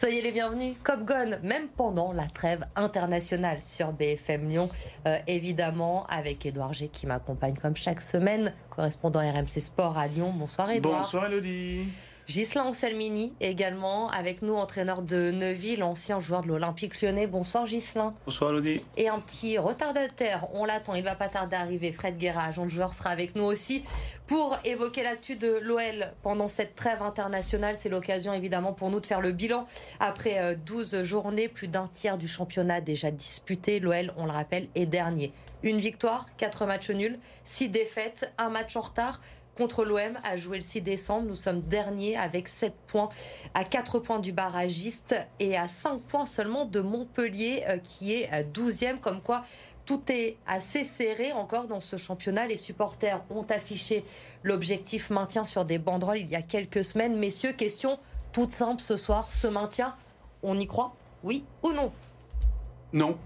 Soyez les bienvenus, Cop Gone, même pendant la trêve internationale sur BFM Lyon, euh, évidemment, avec Édouard G qui m'accompagne comme chaque semaine, correspondant RMC Sport à Lyon. Bonsoir Édouard. Bonsoir Elodie. Gislain Anselmini également avec nous, entraîneur de Neuville, ancien joueur de l'Olympique lyonnais. Bonsoir Gislain. Bonsoir Elodie. Et un petit retardataire, on l'attend, il va pas tarder à arriver. Fred Guerra, agent de joueur, sera avec nous aussi pour évoquer l'actu de l'OL pendant cette trêve internationale. C'est l'occasion évidemment pour nous de faire le bilan après 12 euh, journées, plus d'un tiers du championnat déjà disputé. L'OL, on le rappelle, est dernier. Une victoire, quatre matchs nuls, six défaites, un match en retard contre l'OM a joué le 6 décembre. Nous sommes derniers avec 7 points à 4 points du barragiste et à 5 points seulement de Montpellier euh, qui est 12e. Euh, Comme quoi tout est assez serré encore dans ce championnat. Les supporters ont affiché l'objectif maintien sur des banderoles il y a quelques semaines. Messieurs, question toute simple ce soir. Ce maintien, on y croit Oui ou non? Non.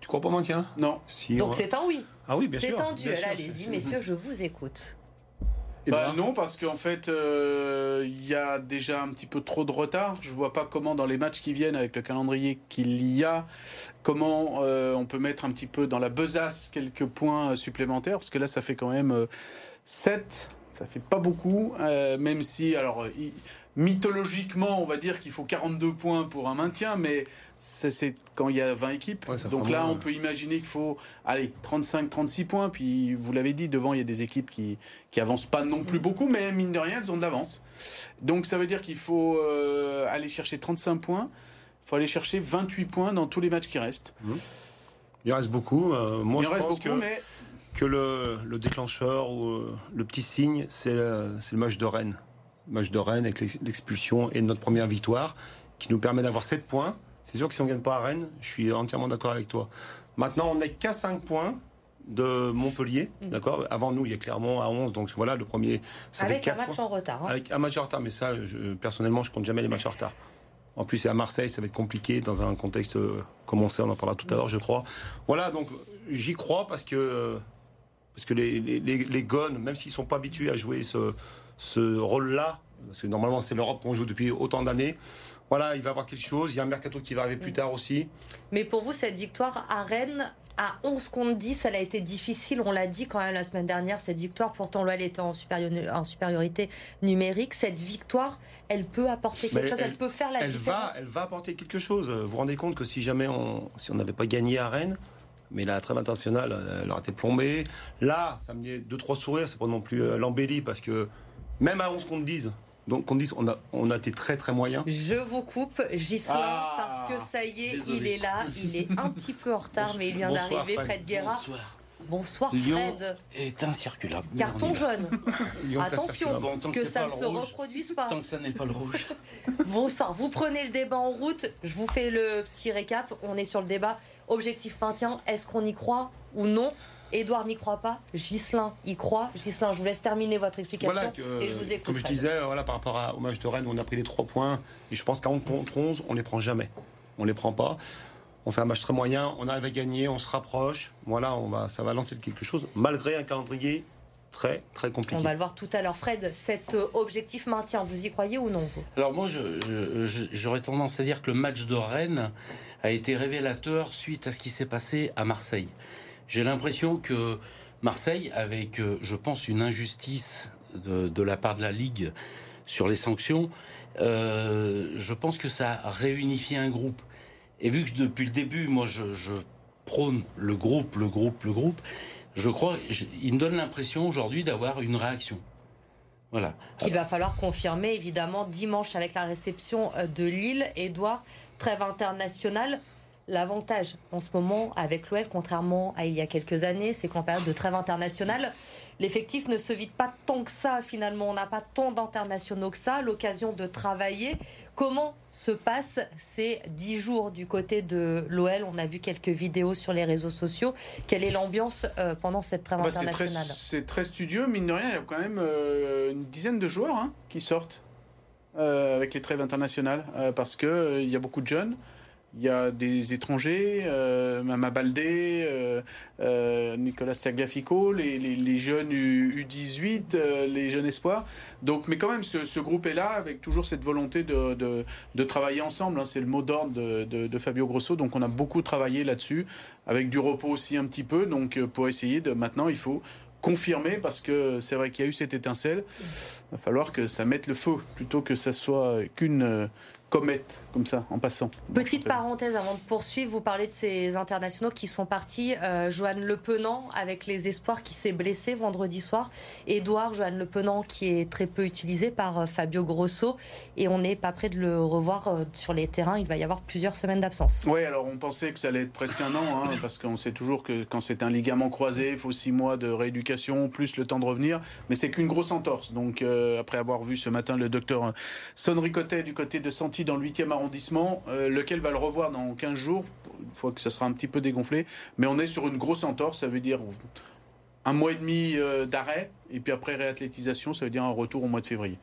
Tu crois pas maintien? Non. Si, Donc c'est un oui. Ah oui, bien sûr. C'est un duel. Allez-y, messieurs, je vous écoute. Bah non, parce qu'en fait, euh, il y a déjà un petit peu trop de retard. Je vois pas comment, dans les matchs qui viennent, avec le calendrier qu'il y a, comment euh, on peut mettre un petit peu dans la besace quelques points supplémentaires, parce que là, ça fait quand même euh, 7. Ça fait pas beaucoup, euh, même si, alors, mythologiquement, on va dire qu'il faut 42 points pour un maintien, mais c'est quand il y a 20 équipes. Ouais, Donc là, on peut imaginer qu'il faut aller 35, 36 points. Puis vous l'avez dit, devant, il y a des équipes qui qui avancent pas non plus beaucoup, mais mine de rien, elles ont de l'avance. Donc ça veut dire qu'il faut euh, aller chercher 35 points. Il faut aller chercher 28 points dans tous les matchs qui restent. Mmh. Il reste beaucoup. Euh, moi, il je reste pense beaucoup, que, mais que le, le, déclencheur ou euh, le petit signe, c'est le, le match de Rennes. Match de Rennes avec l'expulsion et notre première victoire qui nous permet d'avoir 7 points. C'est sûr que si on ne gagne pas à Rennes, je suis entièrement d'accord avec toi. Maintenant, on n'est qu'à 5 points de Montpellier, mmh. d'accord? Avant nous, il y a Clermont à 11, donc voilà, le premier, ça Avec fait 4 un match points. en retard. Hein. Avec un match en retard, mais ça, je, personnellement, je compte jamais les matchs en retard. En plus, c'est à Marseille, ça va être compliqué dans un contexte euh, comme on sait, on en parlera tout à l'heure, je crois. Voilà, donc j'y crois parce que, parce que les, les, les, les gones, même s'ils ne sont pas habitués à jouer ce, ce rôle-là, parce que normalement c'est l'Europe qu'on joue depuis autant d'années, voilà, il va y avoir quelque chose. Il y a un mercato qui va arriver plus tard aussi. Mais pour vous, cette victoire à Rennes, à 11 contre 10, elle a été difficile. On l'a dit quand même la semaine dernière, cette victoire. Pourtant, l'OL était en, supériorité, en supériorité numérique. Cette victoire, elle peut apporter quelque Mais chose. Elle, elle, peut faire la elle différence. Va, elle va apporter quelque chose. Vous vous rendez compte que si jamais on si on n'avait pas gagné à Rennes, mais la trêve internationale, elle aurait été plombée. Là, ça me dit deux trois sourires. C'est pas non plus euh, l'embellie parce que même à 11 contre 10, donc on dit on a on a été très très moyen. Je vous coupe, Gislain, ah, parce que ça y est, désolé. il est là, il est un petit peu en retard, mais il vient d'arriver, Fred. Guerra. Bonsoir. Bonsoir Lyon Fred. est incirculable. Carton jaune. Attention Bon, tant que, ça ne se rouge, reproduise pas. Tant que ça n'est pas le rouge. Bonsoir, vous prenez le débat en route. Je vous fais le petit récap. On est sur le débat objectif maintien. Est-ce qu'on y croit ou non Edouard n'y croit pas, Gislain y croit. Gislain, je vous laisse terminer votre explication Voilà que, et je vous écoute. Comme je disais, voilà, par rapport à, au match de Rennes, on a pris les 3 points, et je pense qu'à 11 contre 11, on les prend jamais. On les prend pas. On fait un match très moyen, on arrive à gagner, on se rapproche. Voilà, on va, ça va lancer quelque chose, malgré un calendrier très très compliqué. On va le voir tout à l'heure. Fred, cet objectif maintien, vous y croyez ou non Alors moi, j'aurais tendance à dire que le match de Rennes a été révélateur suite à ce qui s'est passé à Marseille. J'ai l'impression que Marseille, avec, je pense, une injustice de, la part de la Ligue sur les sanctions, euh, je pense que ça a réunifié un groupe. Et vu que depuis le début, moi, je, prône le groupe, le groupe, le groupe, je crois, je, il me donne l'impression aujourd'hui d'avoir une réaction. Voilà. Qu'il va falloir confirmer, évidemment, dimanche avec la réception de Lille. Édouard, trêve internationale. L'avantage en ce moment avec l'OL, contrairement à il y a quelques années, c'est qu'en période de trêve internationale, l'effectif ne se vide pas tant que ça finalement. On n'a pas tant d'internationaux que ça, l'occasion de travailler. Comment se passent ces dix jours du côté de l'OL On a vu quelques vidéos sur les réseaux sociaux. Quelle est l'ambiance euh, pendant cette trêve bah, internationale? C'est très, très, studieux, mine de rien, il y a quand même euh, une dizaine de joueurs hein, qui sortent euh, avec les trêves internationales parce qu'il il y a beaucoup de jeunes. Il y a des étrangers, euh, Mama Baldé, euh, euh, Nicolas Tagliafico, les, jeunes U, 18 euh, les jeunes espoirs. Donc, mais quand même, ce, groupe est là avec toujours cette volonté de, de, travailler ensemble. Hein. C'est le mot d'ordre de, de, Fabio Grosso. Donc, on a beaucoup travaillé là-dessus, avec du repos aussi un petit peu. Donc, pour essayer de maintenant, il faut confirmer parce que c'est vrai qu'il y a eu cette étincelle. Il va falloir que ça mette le feu plutôt que ça soit qu'une comète, comme ça, en passant. Petite parenthèse avant de poursuivre, vous parlez de ces internationaux qui sont partis. Euh, Joanne Le Penant, avec les espoirs, qui s'est blessé vendredi soir. Édouard Joanne Le Penant, qui est très peu utilisé par euh, Fabio Grosso. Et on n'est pas prêt de le revoir euh, sur les terrains. Il va y avoir plusieurs semaines d'absence. Oui, alors on pensait que ça allait être presque un an, hein, parce qu'on sait toujours que quand c'est un ligament croisé, il faut six mois de rééducation, plus le temps de revenir. Mais c'est qu'une grosse entorse. Donc, après avoir vu ce matin le docteur Son Ricotet du côté de Dans le 8e arrondissement, euh, lequel va le revoir dans 15 jours, une fois que ça sera un petit peu dégonflé. Mais on est sur une grosse entorse, ça veut dire un mois et demi euh, d'arrêt, et puis après réathlétisation, ça veut dire un retour au mois de février.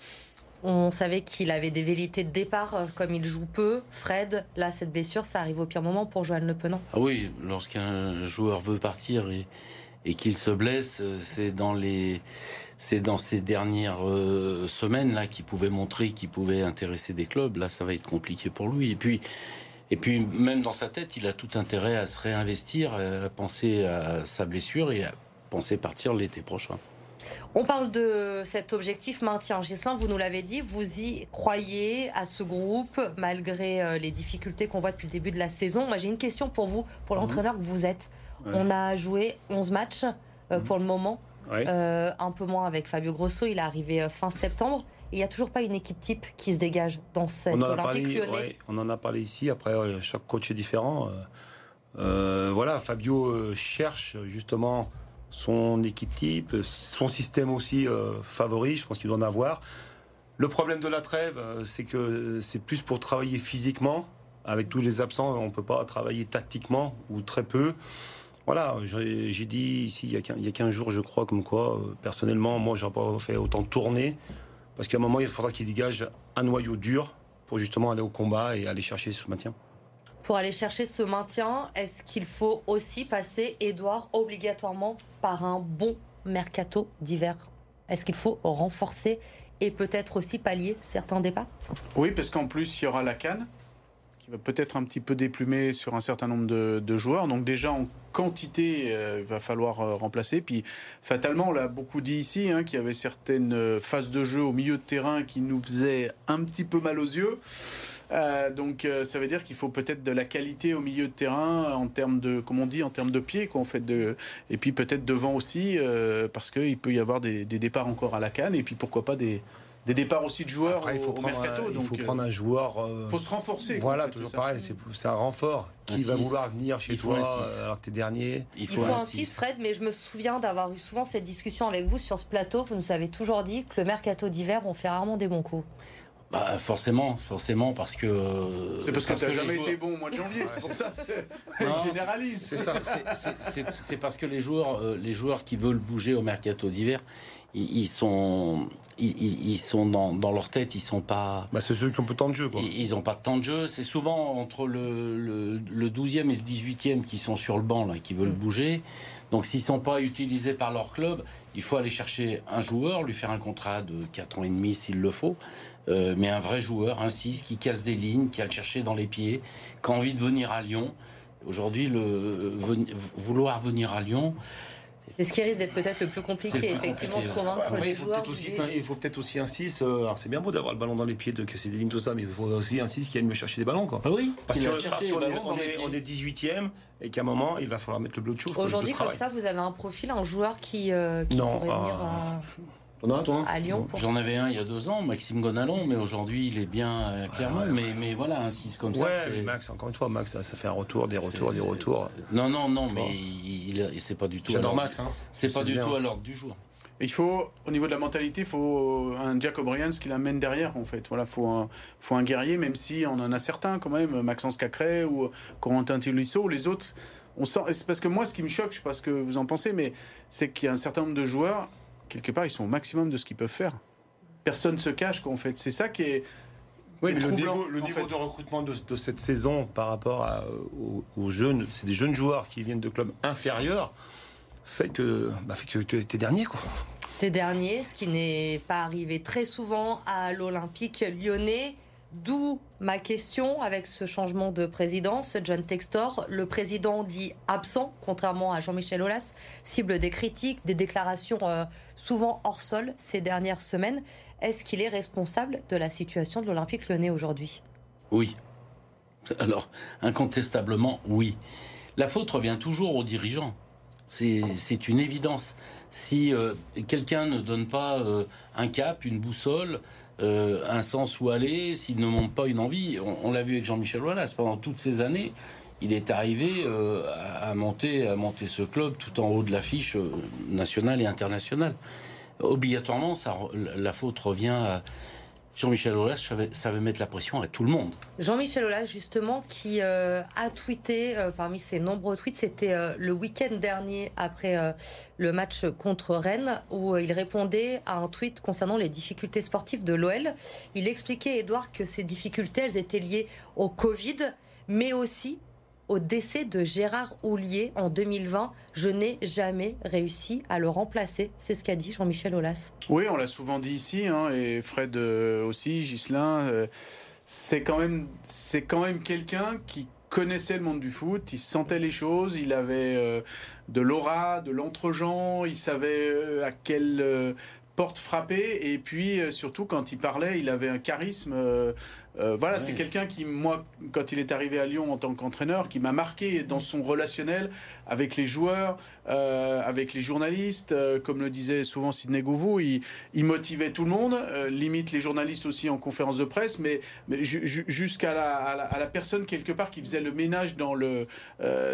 On savait qu'il avait des velléités de départ, euh, comme il joue peu. Fred, là, cette blessure, ça arrive au pire moment pour Joanne Le Penant. Ah oui, lorsqu'un joueur veut partir et, et qu'il se blesse, c'est dans les c'est dans ces dernières euh, semaines là qu'il pouvait montrer qu'il pouvait intéresser des clubs. Là, ça va être compliqué pour lui. Et puis, et puis même dans sa tête, il a tout intérêt à se réinvestir, à penser à sa blessure et à penser partir l'été prochain. On parle de cet objectif maintien. Gislain, vous nous l'avez dit, vous y croyez à ce groupe malgré euh, les difficultés qu'on voit depuis le début de la saison. Moi, j'ai une question pour vous, pour l'entraîneur que vous êtes. On a joué 11 matchs euh, mhm. pour le moment. Euh, un peu moins avec Fabio Grosso, il est arrivé euh, fin septembre. Il n'y a toujours pas une équipe type qui se dégage dans cette on en parlé, on en a parlé ici. Après, euh, chaque coach est différent. voilà, Fabio cherche justement son équipe type, son système aussi favori. Je pense qu'il doit en avoir. Le problème de la trêve, c'est que c'est plus pour travailler physiquement. Avec tous les absents, on ne peut pas travailler tactiquement ou très peu. Voilà, j'ai dit ici il y, a 15 jours, je crois, comme quoi, euh, personnellement, moi, n'aurais pas fait autant tourner, parce qu'à un moment, il faudra qu'il dégage un noyau dur pour justement aller au combat et aller chercher ce maintien. Pour aller chercher ce maintien, est-ce qu'il faut aussi passer, Edouard, obligatoirement par un bon mercato d'hiver? Est-ce qu'il faut renforcer et peut-être aussi pallier certains départs Oui, parce qu'en plus, il y aura la canne qui va peut-être un petit peu déplumer sur un certain nombre de, joueurs. Donc déjà en quantité, euh, il va falloir euh, remplacer. Puis fatalement, on l'a beaucoup dit ici, hein, qu'il y avait certaines euh, phases de jeu au milieu de terrain qui nous faisaient un petit peu mal aux yeux. donc ça veut dire qu'il faut peut-être de la qualité au milieu de terrain en termes de, comme on dit, en termes de pied, quoi, en fait, de, et puis peut-être devant aussi, parce qu'il peut y avoir des, des, départs encore à la canne, et puis pourquoi pas des, des départs aussi de joueurs il faut au, prendre mercato. Un, il faut prendre un joueur. Il euh, faut se renforcer. Voilà, toujours pareil. C'est un renfort. Qui va vouloir venir chez toi euh, alors que t'es dernier Il faut, un 6, Fred, mais je me souviens d'avoir eu souvent cette discussion avec vous sur ce plateau. Vous nous avez toujours dit que le mercato d'hiver, on fait rarement des bons coups. Bah forcément, forcément, parce que. C'est parce, que tu n'as jamais été bon au mois de janvier, c'est pour ça. généralise. C'est ça. C'est parce que les joueurs, euh, les joueurs qui veulent bouger au mercato d'hiver, ils, sont, ils, sont dans, dans, leur tête, ils sont pas. Bah c'est ceux qui ont peu de temps de jeu, quoi. Ils n'ont pas de temps de jeu. C'est souvent entre le, le, 12e et le 18e qui sont sur le banc, là, qui veulent mm. bouger. Donc s'ils sont pas utilisés par leur club, il faut aller chercher un joueur, lui faire un contrat de 4 ans et demi s'il le faut. Euh, mais un vrai joueur, un 6 qui casse des lignes, qui a le chercher dans les pieds, qui a envie de venir à Lyon. Aujourd'hui, le, vouloir venir à Lyon, c'est ce qui risque d'être peut-être le plus compliqué, effectivement, de convaincre il faut peut-être aussi, il faut peut-être aussi un 6. Euh, alors c'est bien beau d'avoir le ballon dans les pieds, de casser des lignes, tout ça, mais il faut aussi un 6 qui aime me chercher des ballons. Quoi. Ah oui, parce qu'on est, on est 18e et qu'à un moment, il va falloir mettre le bleu de chauffe. Aujourd'hui, comme ça, vous avez un profil, un joueur qui, euh, qui non, pourrait venir. Euh, toi À Lyon J'en avais un il y a deux ans, Maxime Gonalon, mais aujourd'hui il est bien euh, clairement. mais, mais voilà, un 6 comme ça. Ouais, Max, encore une fois, Max, ça, fait un retour, des retours, des retours. Non, non, non, mais il, c'est pas du tout. J'adore Max, hein. C'est pas du tout à l'ordre du jour. Il faut, au niveau de la mentalité, il faut un Jack O'Brien qui l'amène derrière, en fait. Voilà, faut un, faut un guerrier, même si on en a certains quand même, Maxence Cacré ou Corentin Tolisso, les autres. On sent, c'est parce que moi, ce qui me choque, je sais pas ce que vous en pensez, mais c'est qu'il y a un certain nombre de joueurs quelque part, ils sont au maximum de ce qu'ils peuvent faire. Personne ne se cache, qu'en fait. C'est ça qui est. Oui, mais le niveau, le niveau de recrutement de, cette saison par rapport aux, jeunes, c'est des jeunes joueurs qui viennent de clubs inférieurs, fait que, bah, fait que tu es dernier, quoi. T'es dernier, ce qui n'est pas arrivé très souvent à l'Olympique lyonnais. D'où ma question avec ce changement de présidence. John Textor, le président dit absent, contrairement à Jean-Michel Aulas, cible des critiques, des déclarations euh, souvent hors sol ces dernières semaines. Est-ce qu'il est responsable de la situation de l'Olympique lyonnais aujourd'hui? Oui. Alors, incontestablement, oui. La faute revient toujours aux dirigeants. C'est une évidence. Si euh, quelqu'un ne donne pas euh, un cap, une boussole, euh, un sens où aller, s'il ne montre pas une envie, on, l'a vu avec Jean-Michel Wallace pendant toutes ces années, il est arrivé à, monter, à monter ce club tout en haut de l'affiche nationale et internationale. Obligatoirement, la faute revient à, Jean-Michel Aulas savait, mettre la pression à tout le monde. Jean-Michel Aulas, justement, qui euh, a tweeté euh, parmi ses nombreux tweets, c'était euh, le week-end dernier après le match contre Rennes, où il répondait à un tweet concernant les difficultés sportives de l'OL. Il expliquait, Edouard, que ces difficultés, elles étaient liées au Covid, mais aussi au décès de Gérard Houlier en 2020. Je n'ai jamais réussi à le remplacer. C'est ce qu'a dit Jean-Michel Aulas. Oui, on l'a souvent dit ici, hein, et Fred euh, aussi, Gislain. Euh, c'est quand même, c'est quand même quelqu'un qui connaissait le monde du foot, il sentait les choses, il avait euh, de l'aura, de l'entre-gens, il savait à quelle porte frapper, et puis surtout quand il parlait, il avait un charisme voilà, c'est quelqu'un qui, moi, quand il est arrivé à Lyon en tant qu'entraîneur, qui m'a marqué dans son relationnel avec les joueurs, euh, avec les journalistes. Euh, comme le disait souvent Sidney Gouvou, il, motivait tout le monde, limite les journalistes aussi en conférence de presse, mais, jusqu'à la, personne quelque part qui faisait le ménage dans le,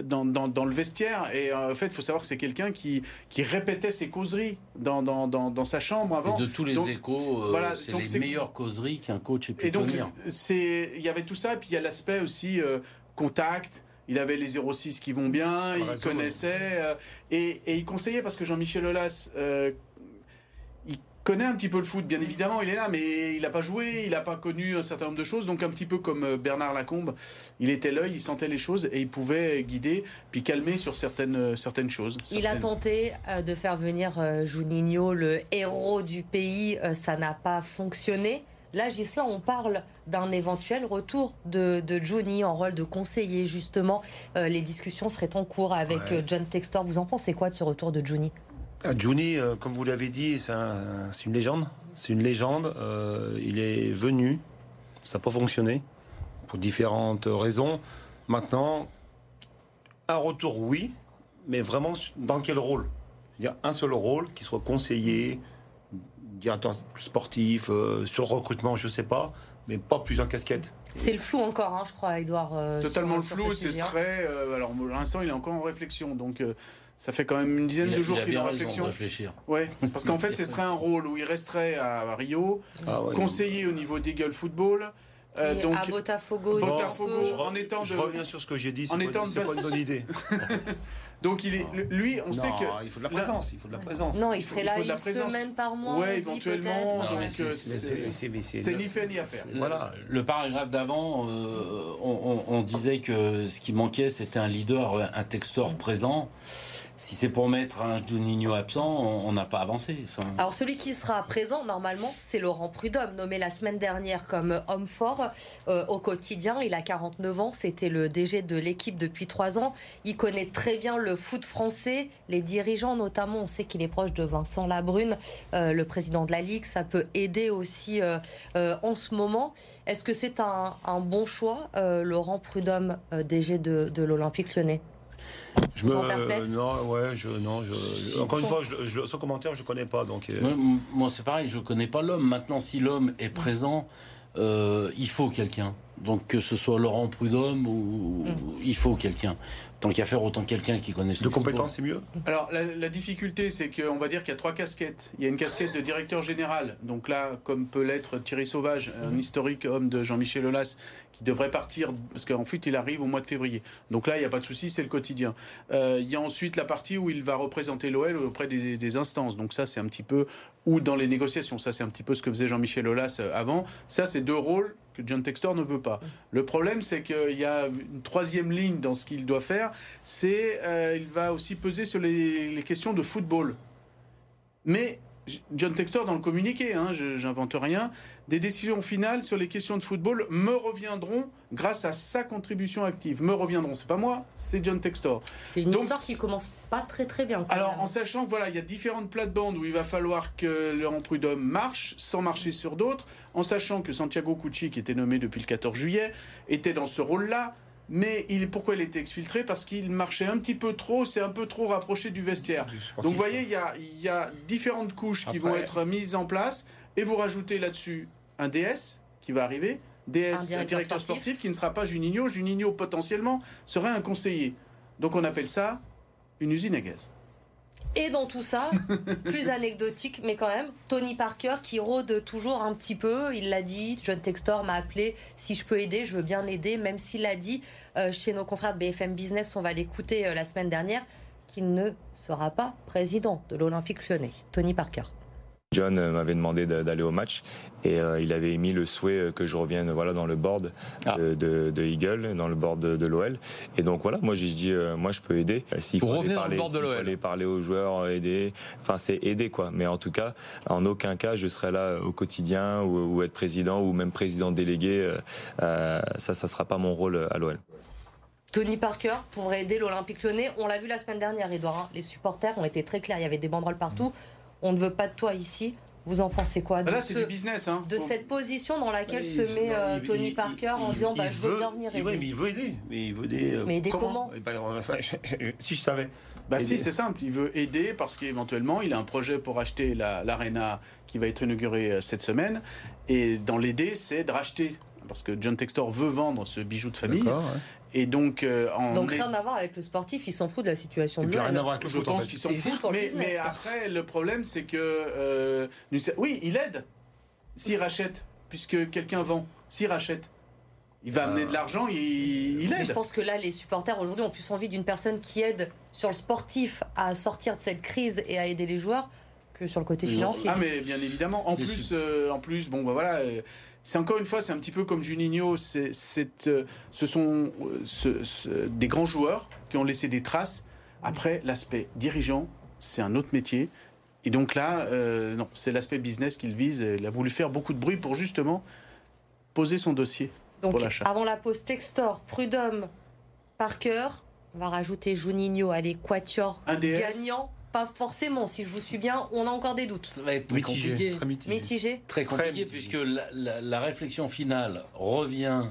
dans, le vestiaire. Et en fait, il faut savoir que c'est quelqu'un qui, qui répétait ses causeries dans, dans, sa chambre avant. de tous les échos, c'est les meilleures causeries qu'un coach ait pu tenir il y avait tout ça, et puis il y a l'aspect aussi euh, contact. Il avait les 06 qui vont bien, il connaissait euh, et, il conseillait parce que Jean-Michel Aulas, euh, il connaît un petit peu le foot, bien évidemment, il est là, mais il n'a pas joué, il n'a pas connu un certain nombre de choses. Donc un petit peu comme Bernard Lacombe, il était l'œil, il sentait les choses et il pouvait guider puis calmer sur certaines certaines choses. Il a tenté de faire venir Juninho, le héros du pays, ça n'a pas fonctionné. Là, Gislain, on parle d'un éventuel retour de, Johnny en rôle de conseiller, justement. Euh, les discussions seraient en cours avec euh, John Textor. Vous en pensez quoi de ce retour de Johnny? Ah, Johnny, euh, comme vous l'avez dit, c'est une légende. C'est une légende. il est venu. Ça n'a pas fonctionné. Pour différentes raisons. Maintenant, un retour, oui. Mais vraiment, dans quel rôle? Il y a un seul rôle, qui soit conseiller directeur sportif, euh, sur le recrutement, je sais pas, mais pas plusieurs casquettes. C'est le flou encore, hein, je crois, Edouard. Euh, Totalement le flou, ce, serait. Euh, alors, pour l'instant, il est encore en réflexion, donc. ça fait quand même une dizaine de jours qu'il est en réflexion. réfléchir. Ouais, parce qu'en fait, ce serait un rôle où il resterait à Rio, ah conseiller au niveau d'Eagle Football. donc, à Botafogo, Botafogo en étant je reviens sur ce que j'ai dit. C'est pas, pas une bonne idée. Donc il est, lui, on sait que il faut de la présence, il faut de la présence. Non, il, serait là une semaine par mois. Ouais, éventuellement. C'est ni fait ni à faire. Voilà. Le paragraphe d'avant, euh, on, on, disait que ce qui manquait, c'était un leader, un texteur présent si c'est pour mettre un Juninho absent, on n'a pas avancé. Alors celui qui sera présent normalement, c'est Laurent Prudhomme, nommé la semaine dernière comme homme fort euh, au quotidien. Il a 49 ans, c'était le DG de l'équipe depuis 3 ans. Il connaît très bien le foot français, les dirigeants notamment. On sait qu'il est proche de Vincent Labrune, euh, le président de la Ligue. Ça peut aider aussi euh, en ce moment. Est-ce que c'est un, bon choix, Laurent Prudhomme, DG de, de l'Olympique lyonnais? Je me, non, ouais, je, non, je, encore une fois, je, ce commentaire, je ne connais pas. Donc, euh. moi, c'est pareil, je ne connais pas l'homme. Maintenant, si l'homme est présent, euh, il faut quelqu'un. Donc que ce soit Laurent Prudhomme ou mm. il faut quelqu'un. Tant qu'à faire, autant quelqu'un qui connaisse. De compétences, c'est mieux. Alors la, difficulté, c'est qu'on va dire qu'il y a trois casquettes. Il y a une casquette de directeur général. Donc là, comme peut l'être Thierry Sauvage, un historique homme de Jean-Michel Aulas, qui devrait partir parce qu'en fait, il arrive au mois de février. Donc là, il n'y a pas de souci, c'est le quotidien. Euh, il y a ensuite la partie où il va représenter l'OL auprès des, des instances. Donc ça, c'est un petit peu ou dans les négociations. Ça, c'est un petit peu ce que faisait Jean-Michel Aulas euh, avant. Ça, c'est deux rôles John Textor ne veut pas. Le problème, c'est qu'il y a une troisième ligne dans ce qu'il doit faire, c'est euh, il va aussi peser sur les, questions de football. Mais John Textor, dans le communiqué, hein, j'invente rien, des décisions finales sur les questions de football me reviendront grâce à sa contribution active. Me reviendront, c'est pas moi, c'est John Textor. C'est une histoire qui commence pas très très bien. Alors, en sachant que voilà, il y a différentes plates-bandes où il va falloir que Laurent Prudhomme marche, sans marcher sur d'autres, en sachant que Santiago Cucci, qui était nommé depuis le 14 juillet, était dans ce rôle-là. Mais il, pourquoi il était exfiltré? Parce qu'il marchait un petit peu trop, c'est un peu trop rapproché du vestiaire. Donc vous voyez, il y a, il y a différentes couches qui vont être mises en place, et vous rajoutez là-dessus un DS qui va arriver, DS, un directeur, sportif. qui ne sera pas Juninho. Juninho, potentiellement, serait un conseiller. Donc on appelle ça une usine à gaz. Et dans tout ça, plus anecdotique, mais quand même, Tony Parker qui rôde toujours un petit peu. Il l'a dit, John Textor m'a appelé. Si je peux aider, je veux bien aider, même s'il l'a dit euh, chez nos confrères de BFM Business, on va l'écouter euh, la semaine dernière, qu'il ne sera pas président de l'Olympique lyonnais. Tony Parker. John euh, m'avait demandé d'aller au match et euh, il avait émis le souhait euh, que je revienne voilà dans le board ah. de, Eagle, dans le board de, l'OL. Et donc voilà, moi j'ai dit moi je peux aider. S'il faut aller parler, aller parler aux joueurs, aider, enfin c'est aider quoi. Mais en tout cas, en aucun cas je serai là au quotidien ou, être président ou même président délégué. ça, ça sera pas mon rôle à l'OL. Tony Parker pour aider l'Olympique Lyonnais. On l'a vu la semaine dernière, Edouard. Hein. Les supporters ont été très clairs. Il y avait des banderoles partout on ne veut pas de toi ici. Vous en pensez quoi bah Là, c'est du business. Hein. De cette position dans laquelle se met euh, Tony Parker en disant bah, Je veux bien venir aider. Oui, mais il veut aider. Mais il veut aider. Euh, mais aider comment, eh ben, Si je savais. Bah si, c'est simple. Il veut aider parce qu'éventuellement, il a un projet pour acheter l'Arena qui va être inaugurée euh, cette semaine. Et dans l'aider, c'est de racheter. Parce que John Textor veut vendre ce bijou de famille. Et donc, euh, donc rien à voir avec le sportif, il s'en fout de la situation de rien à voir avec le Je pense qu'il s'en fout. Mais, mais, après, le problème, c'est que euh, oui, il aide s'il rachète, puisque quelqu'un vend. S'il rachète, il va amener de l'argent, il, il aide. je pense que là, les supporters aujourd'hui ont plus envie d'une personne qui aide sur le sportif à sortir de cette crise et à aider les joueurs que sur le côté financier. Ah mais bien évidemment. En plus, euh, en plus, bon bah voilà c'est encore une fois, c'est un petit peu comme Juninho, c'est, euh, ce sont euh, des grands joueurs qui ont laissé des traces. Après, l'aspect dirigeant, c'est un autre métier. Et donc là, euh, non, c'est l'aspect business qu'il vise. Il a voulu faire beaucoup de bruit pour justement poser son dossier donc, pour l'achat. Avant la pause Textor, Prudhomme, Parker, on va rajouter Juninho à l'équateur gagnant pas forcément, si je vous suis bien, on a encore des doutes. Ça va être très compliqué. Très mitigé. Très compliqué, puisque la, réflexion finale revient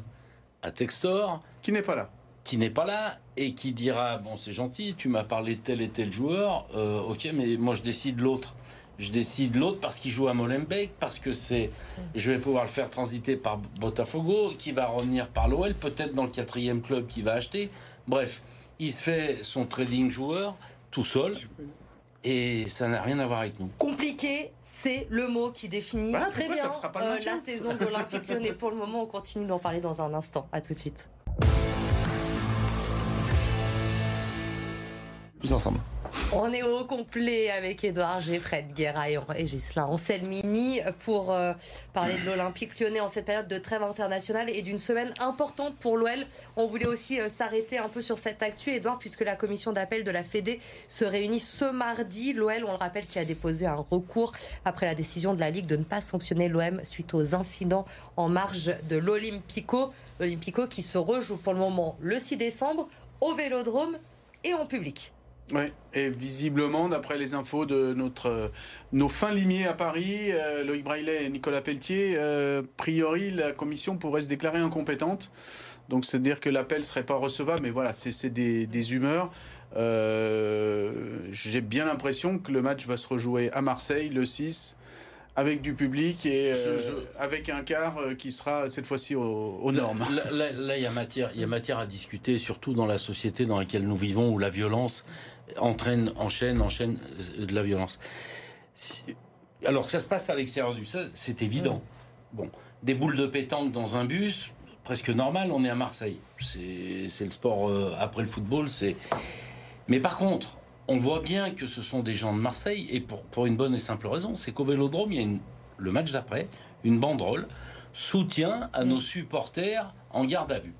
à Textor. Qui n'est pas là. Qui n'est pas là et qui dira Bon, c'est gentil, tu m'as parlé de tel et tel joueur, euh, ok, mais moi je décide l'autre. Je décide l'autre parce qu'il joue à Molenbeek, parce que c'est, je vais pouvoir le faire transiter par Botafogo, qui va revenir par l'OL, peut-être dans le quatrième club qu'il va acheter. Bref, il se fait son trading joueur tout seul. Et ça n'a rien à voir avec nous. Compliqué, c'est le mot qui définit très bien euh, la saison de l'Olympique Lyonnais. Pour le moment, on continue d'en parler dans un instant. À tout de suite. Plus ensemble. On est au complet avec Edouard G, Fred Guerra et Gislain Anselmini pour euh, parler de l'Olympique lyonnais en cette période de trêve internationale et d'une semaine importante pour l'OL. On voulait aussi euh, s'arrêter un peu sur cette actu, Edouard, puisque la commission d'appel de la Fédé se réunit ce mardi. L'OL, on le rappelle, qui a déposé un recours après la décision de la Ligue de ne pas sanctionner l'OM suite aux incidents en marge de l'Olympico. L'Olympico qui se rejoue pour le moment le 6 décembre au Vélodrome et en public. Oui, et visiblement, d'après les infos de notre, nos fins limiers à Paris, euh, Loïc Braillet et Nicolas Pelletier, euh, priori, la commission pourrait se déclarer incompétente. Donc, c'est-à-dire que l'appel serait pas recevable, mais voilà, c'est des, des, humeurs. Euh, j'ai bien l'impression que le match va se rejouer à Marseille le 6 avec du public et avec un quart qui sera cette fois-ci aux, normes. Là, il y a matière, il y a matière à discuter, surtout dans la société dans laquelle nous vivons, où la violence entraîne, enchaîne, enchaîne euh, de la violence. Alors que ça se passe à l'extérieur du stade, c'est évident. Bon, des boules de pétanque dans un bus, presque normal, on est à Marseille. C'est le sport euh, après le football, c'est... Mais par contre, on voit bien que ce sont des gens de Marseille, et pour, pour une bonne et simple raison, c'est qu'au Vélodrome, il y a le match d'après, une banderole soutien à nos supporters en garde à vue.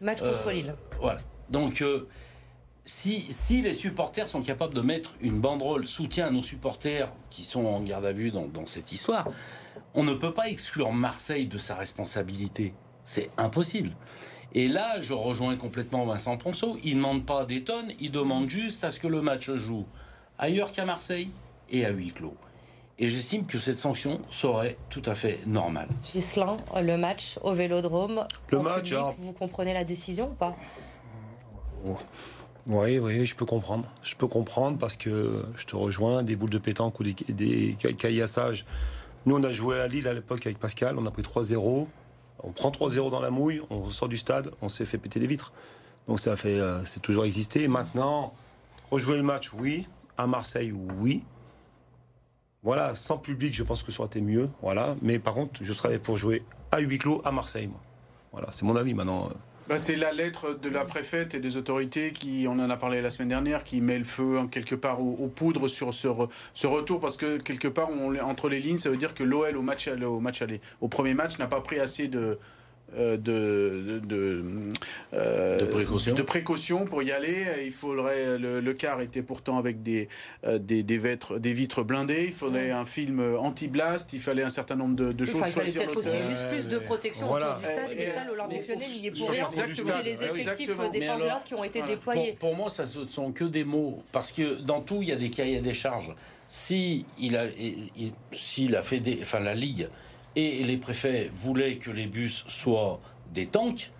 Match contre Euh, Lille. Voilà. Donc, euh, si, si les supporters sont capables de mettre une banderole soutien à nos supporters qui sont en garde à vue dans, dans cette histoire, on ne peut pas exclure Marseille de sa responsabilité. C'est impossible. Et là, je rejoins complètement Vincent Ponceau. Il ne demande pas des tonnes, il demande juste à ce que le match joue ailleurs qu'à Marseille et à huis clos. Et j'estime que cette sanction serait tout à fait normale. Gislain, le match au Vélodrome. Le match, public, alors- Vous comprenez la décision ou pas? Oui, oui, je peux comprendre. Je peux comprendre parce que je te rejoins, des boules de pétanque ou des, des ca- caillassages. Nous, on a joué à Lille à l'époque avec Pascal, on a pris 3-0. On prend 3-0 dans la mouille, on sort du stade, on s'est fait péter les vitres. Donc ça fait, euh, c'est toujours existé. Maintenant, rejouer le match, oui. À Marseille, oui. Voilà, sans public, je pense que ça aurait été mieux. Voilà. Mais par contre, je serais pour jouer à huis clos à Marseille, moi. Voilà, c'est mon avis maintenant. Bah, c'est la lettre de la préfète et des autorités qui, on en a parlé la semaine dernière, qui met le feu hein, quelque part aux, poudres sur ce, re- ce retour parce que quelque part entre les lignes, ça veut dire que l'OL au match au match aller, au premier match n'a pas pris assez de de, de, de, euh, De précaution. de précaution pour y aller. Il faudrait le, le car était pourtant avec des, euh, des, des, vitres, des vitres blindées. Il faudrait un film anti-blast. Il fallait un certain nombre de, de choses. Enfin, il fallait peut-être aussi juste plus de protection Voilà. autour du stade. Et- Mais et- ça, l'Olympique Lyonnais n'y est pour rien. C'est les effectifs Exactement. des forces de l'ordre qui ont été voilà. déployés. Pour, pour moi, ça ne sont que des mots. Parce que dans tout, il y a des cahiers des charges. Si il a, il- s'il a fait des, enfin la ligue et les préfets voulaient que les bus soient des tanks,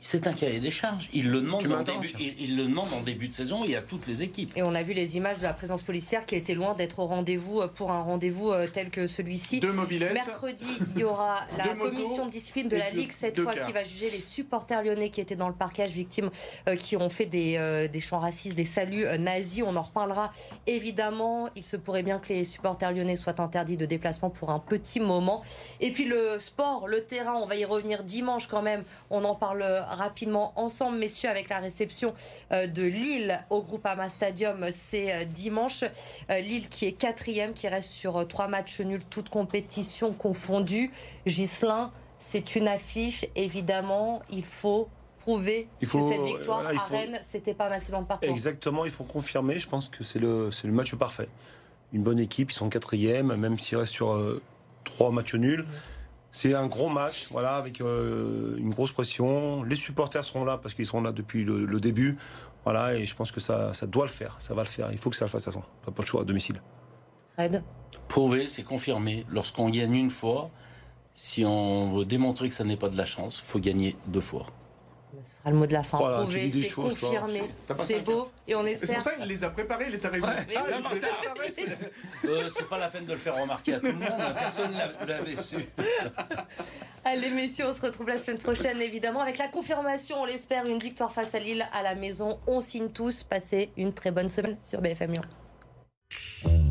c'est un cahier des charges. Il le demande en début, il, il le demande en début de saison et à toutes les équipes. Et on a vu les images de la présence policière qui était loin d'être au rendez-vous euh, pour un rendez-vous euh, tel que celui-ci. Deux mobilettes. Mercredi, il y aura la motos commission de discipline de la Ligue, cette fois, qui va juger les supporters lyonnais qui étaient dans le parcage, victimes euh, qui ont fait des, euh, des chants racistes, des saluts euh, nazis. On en reparlera évidemment. Il se pourrait bien que les supporters lyonnais soient interdits de déplacement pour un petit moment. Et puis le sport, le terrain, on va y revenir dimanche quand même. On en parle rapidement ensemble, messieurs, avec la réception euh, de Lille au Groupama Stadium. C'est euh, dimanche. Euh, Lille qui est quatrième, qui reste sur euh, trois matchs nuls, toutes compétitions confondues. Gislin, c'est une affiche. Évidemment, il faut prouver Il faut, que cette victoire voilà, à faut- Rennes, c'était pas un accident de parcours. Exactement, il faut confirmer. Je pense que c'est le, c'est le match parfait. Une bonne équipe, ils sont quatrième, même s'ils restent sur euh, trois matchs nuls. C'est un gros match, voilà, avec euh, une grosse pression. Les supporters seront là parce qu'ils seront là depuis le, le début. Voilà, et je pense que ça, ça doit le faire. Ça va le faire. Il faut que ça le fasse à son. Pas le choix à domicile. Fred? Prouver, c'est confirmer. Lorsqu'on gagne une fois, si on veut démontrer que ça n'est pas de la chance, faut gagner deux fois. Ce sera le mot de la fin. Voilà, Prouver, c'est pas C'est beau. Et on Et C'est espère. pour ça qu'il les a préparés, il est arrivé. Ouais. Ah, il les a préparés, c'est- Euh, c'est pas la peine de le faire remarquer à tout le monde. Personne l'a- l'avait su. Allez messieurs, on se retrouve la semaine prochaine évidemment avec la confirmation, on l'espère, une victoire face à Lille à la maison. On signe tous. Passez une très bonne semaine sur BFM Lyon.